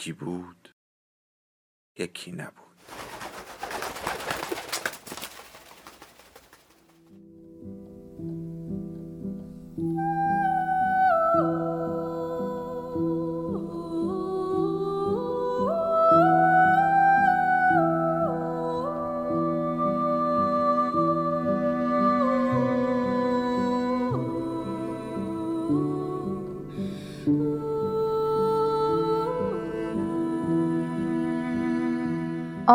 یکی بود یکی نبود.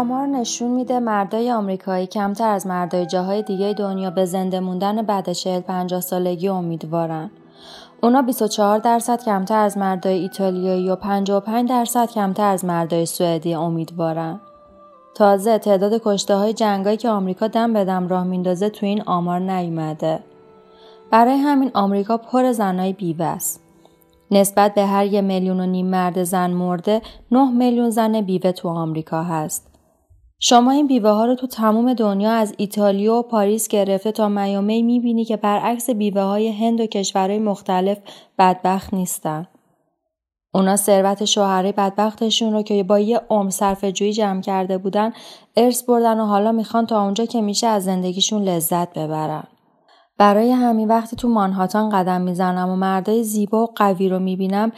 آمار نشون میده مردای آمریکایی کمتر از مردای جاهای دیگه دنیا به زنده موندن بعد 40 50 سالگی امیدوارن. اونا 24 درصد کمتر از مردای ایتالیایی و 55 درصد کمتر از مردای سوئدی امیدوارن. تازه تعداد کشته های جنگایی که آمریکا دم به دم راه میندازه تو این آمار نیومده. برای همین آمریکا پر زنای بیوه است. نسبت به هر یه میلیون و نیم مرد زن مرده 9 میلیون زن بیوه تو آمریکا هست. شما این بیوه ها رو تو تمام دنیا از ایتالیا و پاریس گرفته تا میامی می‌بینی که برعکس بیوه های هند و کشورهای مختلف بدبخت نیستن. اونا ثروت شوهرای بدبختشون رو که با یه عمر صرف جویی جمع کرده بودن ارث بردن و حالا می‌خوان تا اونجا که میشه از زندگیشون لذت ببرن. برای همین وقتی تو مانهاتان قدم می‌زنم و مردای زیبا و قوی رو می‌بینم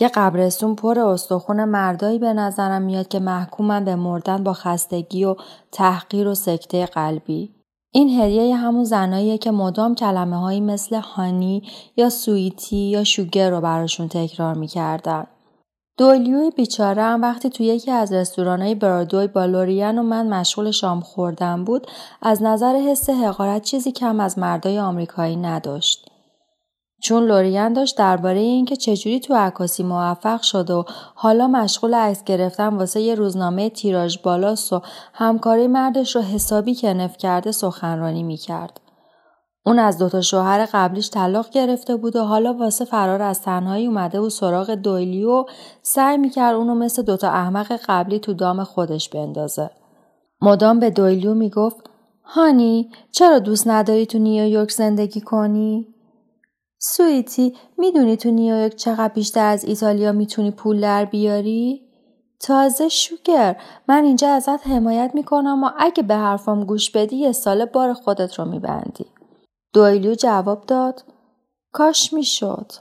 یه قبرستون پر استخون مردایی به نظرم میاد که محکومن به مردن با خستگی و تحقیر و سکته قلبی. این هدیه همون زناییه که مدام کلمه هایی مثل هانی یا سویتی یا شوگر رو براشون تکرار می‌کردن. دولیوی بیچاره هم وقتی توی یکی از رستورانهای برادوی با لوریان و من مشغول شام خوردن بود از نظر حس حقارت چیزی کم از مردای آمریکایی نداشت. چون لوریان داشت درباره اینکه چجوری تو عکاسی موفق شد و حالا مشغول عکس گرفتن واسه یه روزنامه تیراژ بالاست و همکاری مردش رو حسابی کنف کرده سخنرانی می‌کرد. اون از دوتا شوهر قبلیش طلاق گرفته بود و حالا واسه فرار از تنهایی اومده و سراغ دویلی و سعی می‌کرد اونو مثل دوتا احمق قبلی تو دام خودش بندازه. مدام به دویلیو می‌گفت هانی چرا دوست نداری تو نیویورک زندگی کنی؟ سویتی می‌دونی تو نیویورک چقدر بیشتر از ایتالیا می‌تونی پول در بیاری؟ تازه شوگر من اینجا ازت حمایت می‌کنم و اگه به حرفام گوش بدی یه سال بار خودت رو میبندی. دویلیو جواب داد کاش می‌شد.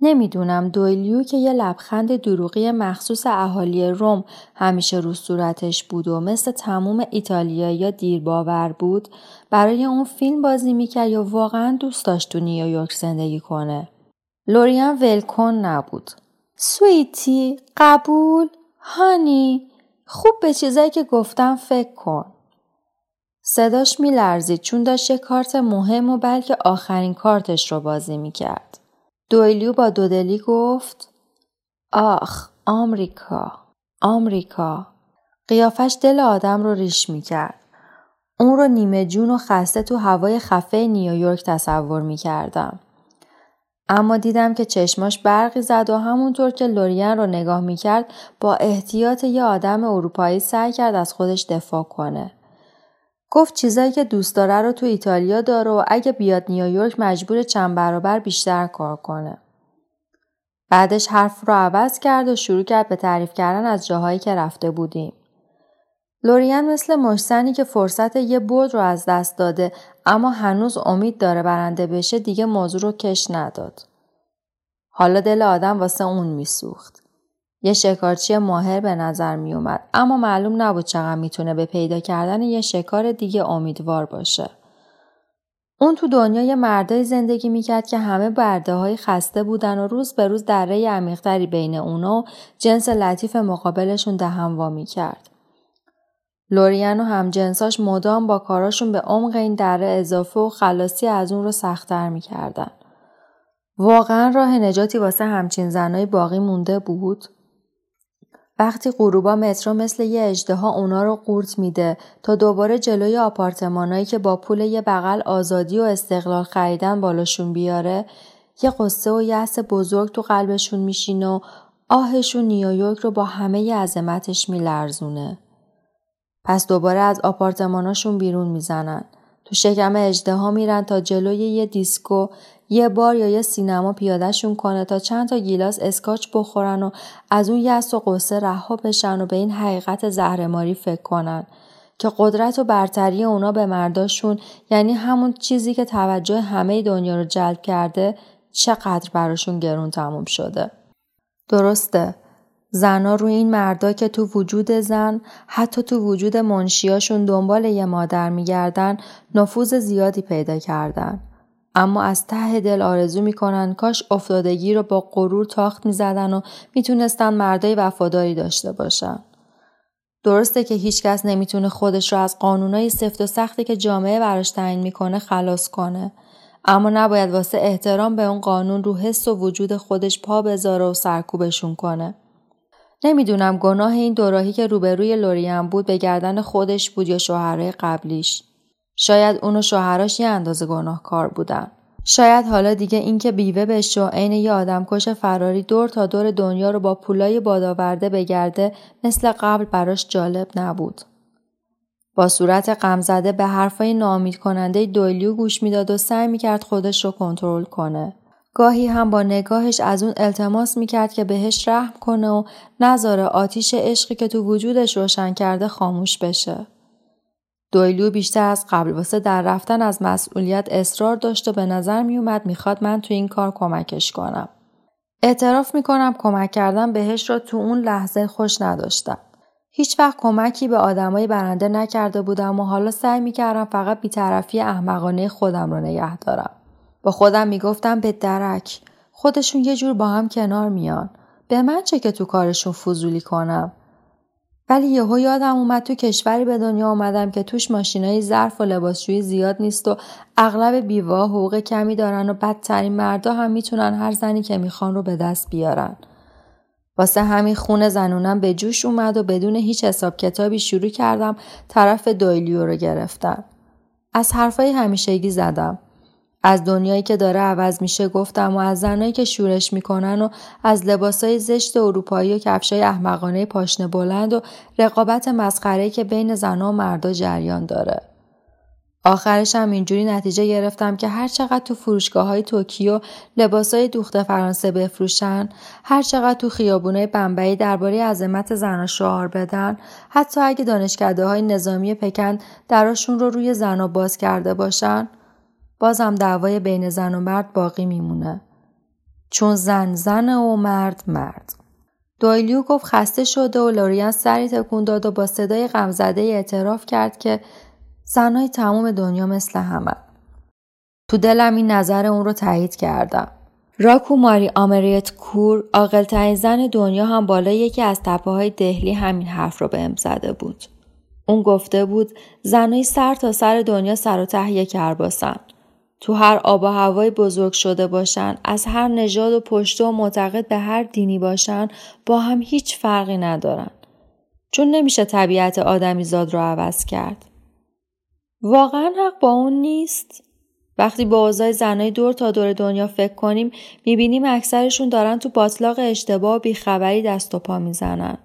نمی‌دونم دویلیو که یه لبخند دروغی مخصوص اهالی روم همیشه رو صورتش بود و مثل تموم ایتالیا یا دیر باور بود برای اون فیلم بازی می‌کرد یا واقعا دوست داشت تو نیویورک زندگی کنه. لوریان ولکن نبود. سویتی قبول هانی خوب به چیزایی که گفتم فکر کن. صداش میلرزید چون داشت یه کارت مهم و بلکه آخرین کارتش رو بازی می‌کرد. دویلیو با دودلی گفت آخ آمریکا آمریکا قیافش دل آدم رو ریش می‌کرد. اون رو نیمه جون و خسته تو هوای خفه نیویورک تصور می‌کردم. اما دیدم که چشماش برقی زد و همونطور که لورین رو نگاه می‌کرد با احتیاط یه آدم اروپایی سعی کرد از خودش دفاع کنه. گفت چیزایی که دوست داره رو تو ایتالیا داره و اگه بیاد نیویورک مجبور چند برابر بیشتر کار کنه. بعدش حرف رو عوض کرد و شروع کرد به تعریف کردن از جاهایی که رفته بودیم. لورین مثل مشتنی که فرصت یه برد رو از دست داده اما هنوز امید داره برنده بشه دیگه موضوع رو کش نداد. حالا دل آدم واسه اون میسوخت. یه شکارچی ماهر به نظر می اومد اما معلوم نبود چقدر می‌تونه به پیدا کردن یه شکار دیگه امیدوار باشه. اون تو دنیای مردای زندگی می‌کرد که همه برده های خسته بودن و روز به روز دره عمیقتری بین اونا و جنس لطیف مقابلشون دهم وا می‌کرد. لورین و همجنساش مدام با کاراشون به عمق این دره اضافه و خلاصی از اون رو سختتر می‌کردن. واقعا راه نجاتی واسه همچین زنای باقی مونده بود؟ وقتی غروبا مترو مثل یه اجدها اونا رو قورت میده تا دوباره جلوی آپارتمانایی که با پول یه بغل آزادی و استقلال خریدن بالاشون بیاره یه غصه و یأس بزرگ تو قلبشون میشینه و آهشون نیویورک رو با همه عظمتش میلرزونه. پس دوباره از آپارتماناشون بیرون می‌زنن. تو شکم اژدها میرن تا جلوی یه دیسکو یه بار یا یه سینما پیادهشون کنه تا چند تا گیلاس اسکاچ بخورن و از اون یس و قصه رها بشن و به این حقیقت زهرماری فکر کنن که قدرت و برتری اونا به مرداشون یعنی همون چیزی که توجه همه دنیا رو جلب کرده چقدر براشون گرون تموم شده. درسته زنا روی این مردا که تو وجود زن حتی تو وجود منشیاشون دنبال یه مادر میگردن نفوذ زیادی پیدا کردن. اما از ته دل آرزو می‌کنن کاش افتادگی رو با غرور تاخت می‌زدن و می‌تونستن مردای وفاداری داشته باشن. درسته که هیچکس نمی‌تونه خودش رو از قانونای سفت و سختی که جامعه براش تعیین می‌کنه خلاص کنه اما نباید واسه احترام به اون قانون رو حس و وجود خودش پا بذاره و سرکوبشون کنه. نمی‌دونم گناه این دوراهی که روبروی لوریم بود به گردن خودش بود یا شوهرای قبلیش. شاید اون و شوهراش یه اندازه کار بودن. شاید حالا دیگه اینکه بیوه بشه و عین یه آدمکش فراری دور تا دور دنیا رو با پولای بادآورده بگرده مثل قبل براش جالب نبود. با صورت غمزده به حرفای نامید کننده دویلیو گوش می‌داد و سعی می‌کرد خودش رو کنترل کنه. گاهی هم با نگاهش از اون التماس می‌کرد که بهش رحم کنه و نذاره آتیش عشقی که تو وجودش روشن کرده خاموش بشه. دویلیو بیشتر از قبل واسه در رفتن از مسئولیت اصرار داشت و به نظر میومد می‌خواد من تو این کار کمکش کنم. اعتراف می‌کنم کمک کردن بهش را تو اون لحظه خوش نداشتم. هیچ وقت کمکی به آدمای برنده نکرده بودم و حالا سعی می‌کردم فقط بیطرفی احمقانه خودم رو نگه دارم. با خودم می‌گفتم به درک خودشون یه جور با هم کنار میان. به من چه که تو کارشون فضولی کنم. ولی یهو یادم اومد تو کشوری به دنیا آمدم که توش ماشینای ظرف و لباسشویی زیاد نیست و اغلب بیوه حقوق کمی دارن و بدترین مردا هم می‌تونن هر زنی که می‌خوان رو به دست بیارن. واسه همین خون زنونم به جوش اومد و بدون هیچ حساب کتابی شروع کردم طرف دویلیو رو گرفتم. از حرفای همیشگی زدم. از دنیایی که داره عوض میشه گفتم و از زنایی که شورش می‌کنن و از لباسای زشت اروپایی و کفشای احمقانه پاشنه بلند و رقابت مسخره که بین زنها و مردا جریان داره. آخرش هم اینجوری نتیجه گرفتم که هر چقدر تو فروشگاه های توکیو لباس های دوخت فرانسه بفروشن، هر چقدر تو خیابونه بمبئی درباره عظمت زن شعار بدن، حتی اگه دانشکده های نظامی پکن دراشون رو روی زن باز کرده باشن، بازم دعوای بین زن و مرد باقی میمونه. چون زن زن و مرد مرد. دویلیو گفت خسته شده و لوریان سری تکون داد و با صدای غمزده اعتراف کرد که زنای تمام دنیا مثل همه. تو دلم این نظر اون رو تایید کردم. راکو ماری آمریت کور عاقلترین زن دنیا هم بالا یکی از تپه های دهلی همین حرف رو بهم زده بود. اون گفته بود زنای سر تا سر دنیا سر و تهیه کرباسن. تو هر آب و هوای بزرگ شده باشن از هر نژاد و پشته و معتقد به هر دینی باشن با هم هیچ فرقی ندارن. چون نمیشه طبیعت آدمی زاد رو عوض کرد. واقعا حق با اون نیست؟ وقتی با اوضاع زنای دور تا دور دنیا فکر کنیم می‌بینیم اکثرشون دارن تو باطلاق اشتباه و بیخبری دست و پا می‌زنن.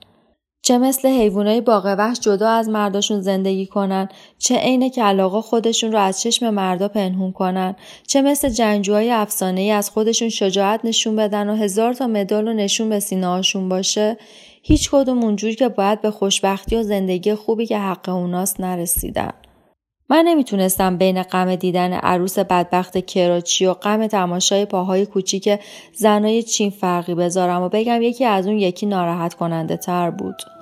چه مثل حیوانای باغ وحش جدا از مرداشون زندگی کنن؟ چه عین علاقه خودشون رو از چشم مردا پنهون کنن؟ چه مثل جنگجوهای افسانه ای از خودشون شجاعت نشون بدن و هزار تا مدال و نشون به سینه باشه؟ هیچ کدوم اونجوری که باید به خوشبختی و زندگی خوبی که حق اوناست نرسیدن. من نمی‌تونستم بین غم دیدن عروس بدبخت کراچی و غم تماشای پاهای کوچیک زنای چین فرقی بذارم و بگم یکی از اون یکی ناراحت کننده تر بود.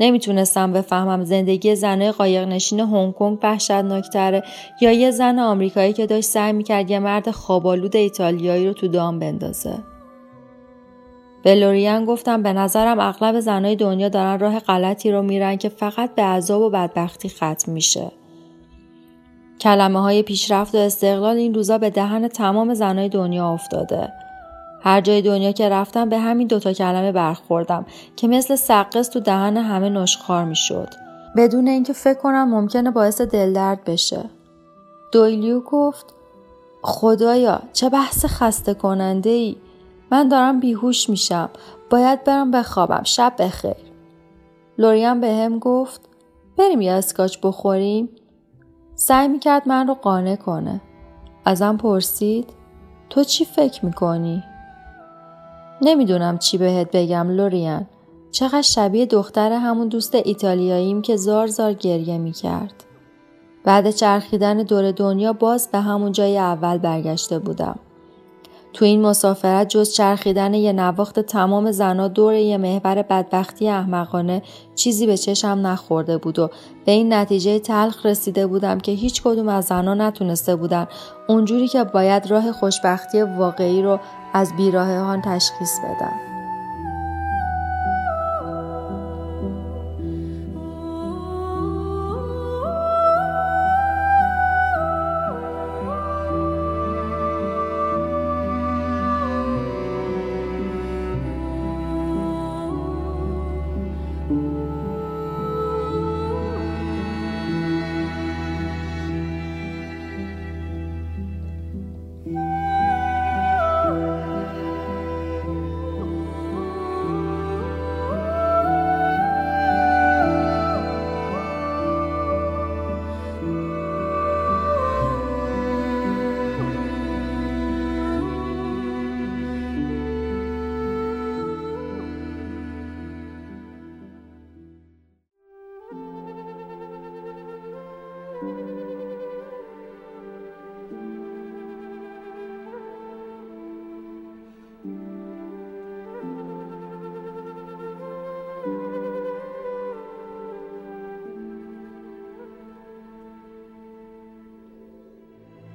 نمی‌تونستم بفهمم زندگی زنای قایق نشین هنگ کنگ وحشتناکتره یا یه زن آمریکایی که داشت سعی می‌کرد یه مرد خوابالود ایتالیایی رو تو دام بندازه. به لوریان گفتم به نظرم اغلب زنای دنیا دارن راه غلطی رو میرن که فقط به عذاب و بدبختی ختم میشه. کلمه های پیشرفت و استقلال این روزا به دهن تمام زنای دنیا افتاده. هر جای دنیا که رفتم به همین دوتا کلمه برخوردم که مثل سقس تو دهن همه نشخار می شد. بدون اینکه فکر کنم ممکنه باعث دلدرد بشه. دویلیو گفت خدایا چه بحث خسته کننده ای من دارم بیهوش میشم باید برم بخوابم شب بخیر لوریان به هم گفت بریم یه اسکاچ بخوریم سعی می‌کرد من رو قانع کنه ازم پرسید تو چی فکر می‌کنی؟ نمی‌دونم چی بهت بگم لوریان چقدر شبیه دختر همون دوست ایتالیاییم که زار زار گریه می‌کرد بعد چرخیدن دور دنیا باز به همون جای اول برگشته بودم. تو این مسافرت جز چرخیدن یه نواخت تمام زنا دور یه محور بدبختی احمقانه چیزی به چشم نخورده بود و به این نتیجه تلخ رسیده بودم که هیچ کدوم از زنا نتونسته بودن اونجوری که باید راه خوشبختی واقعی رو از بیراهان تشخیص بدم.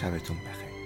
شبتون بخیر.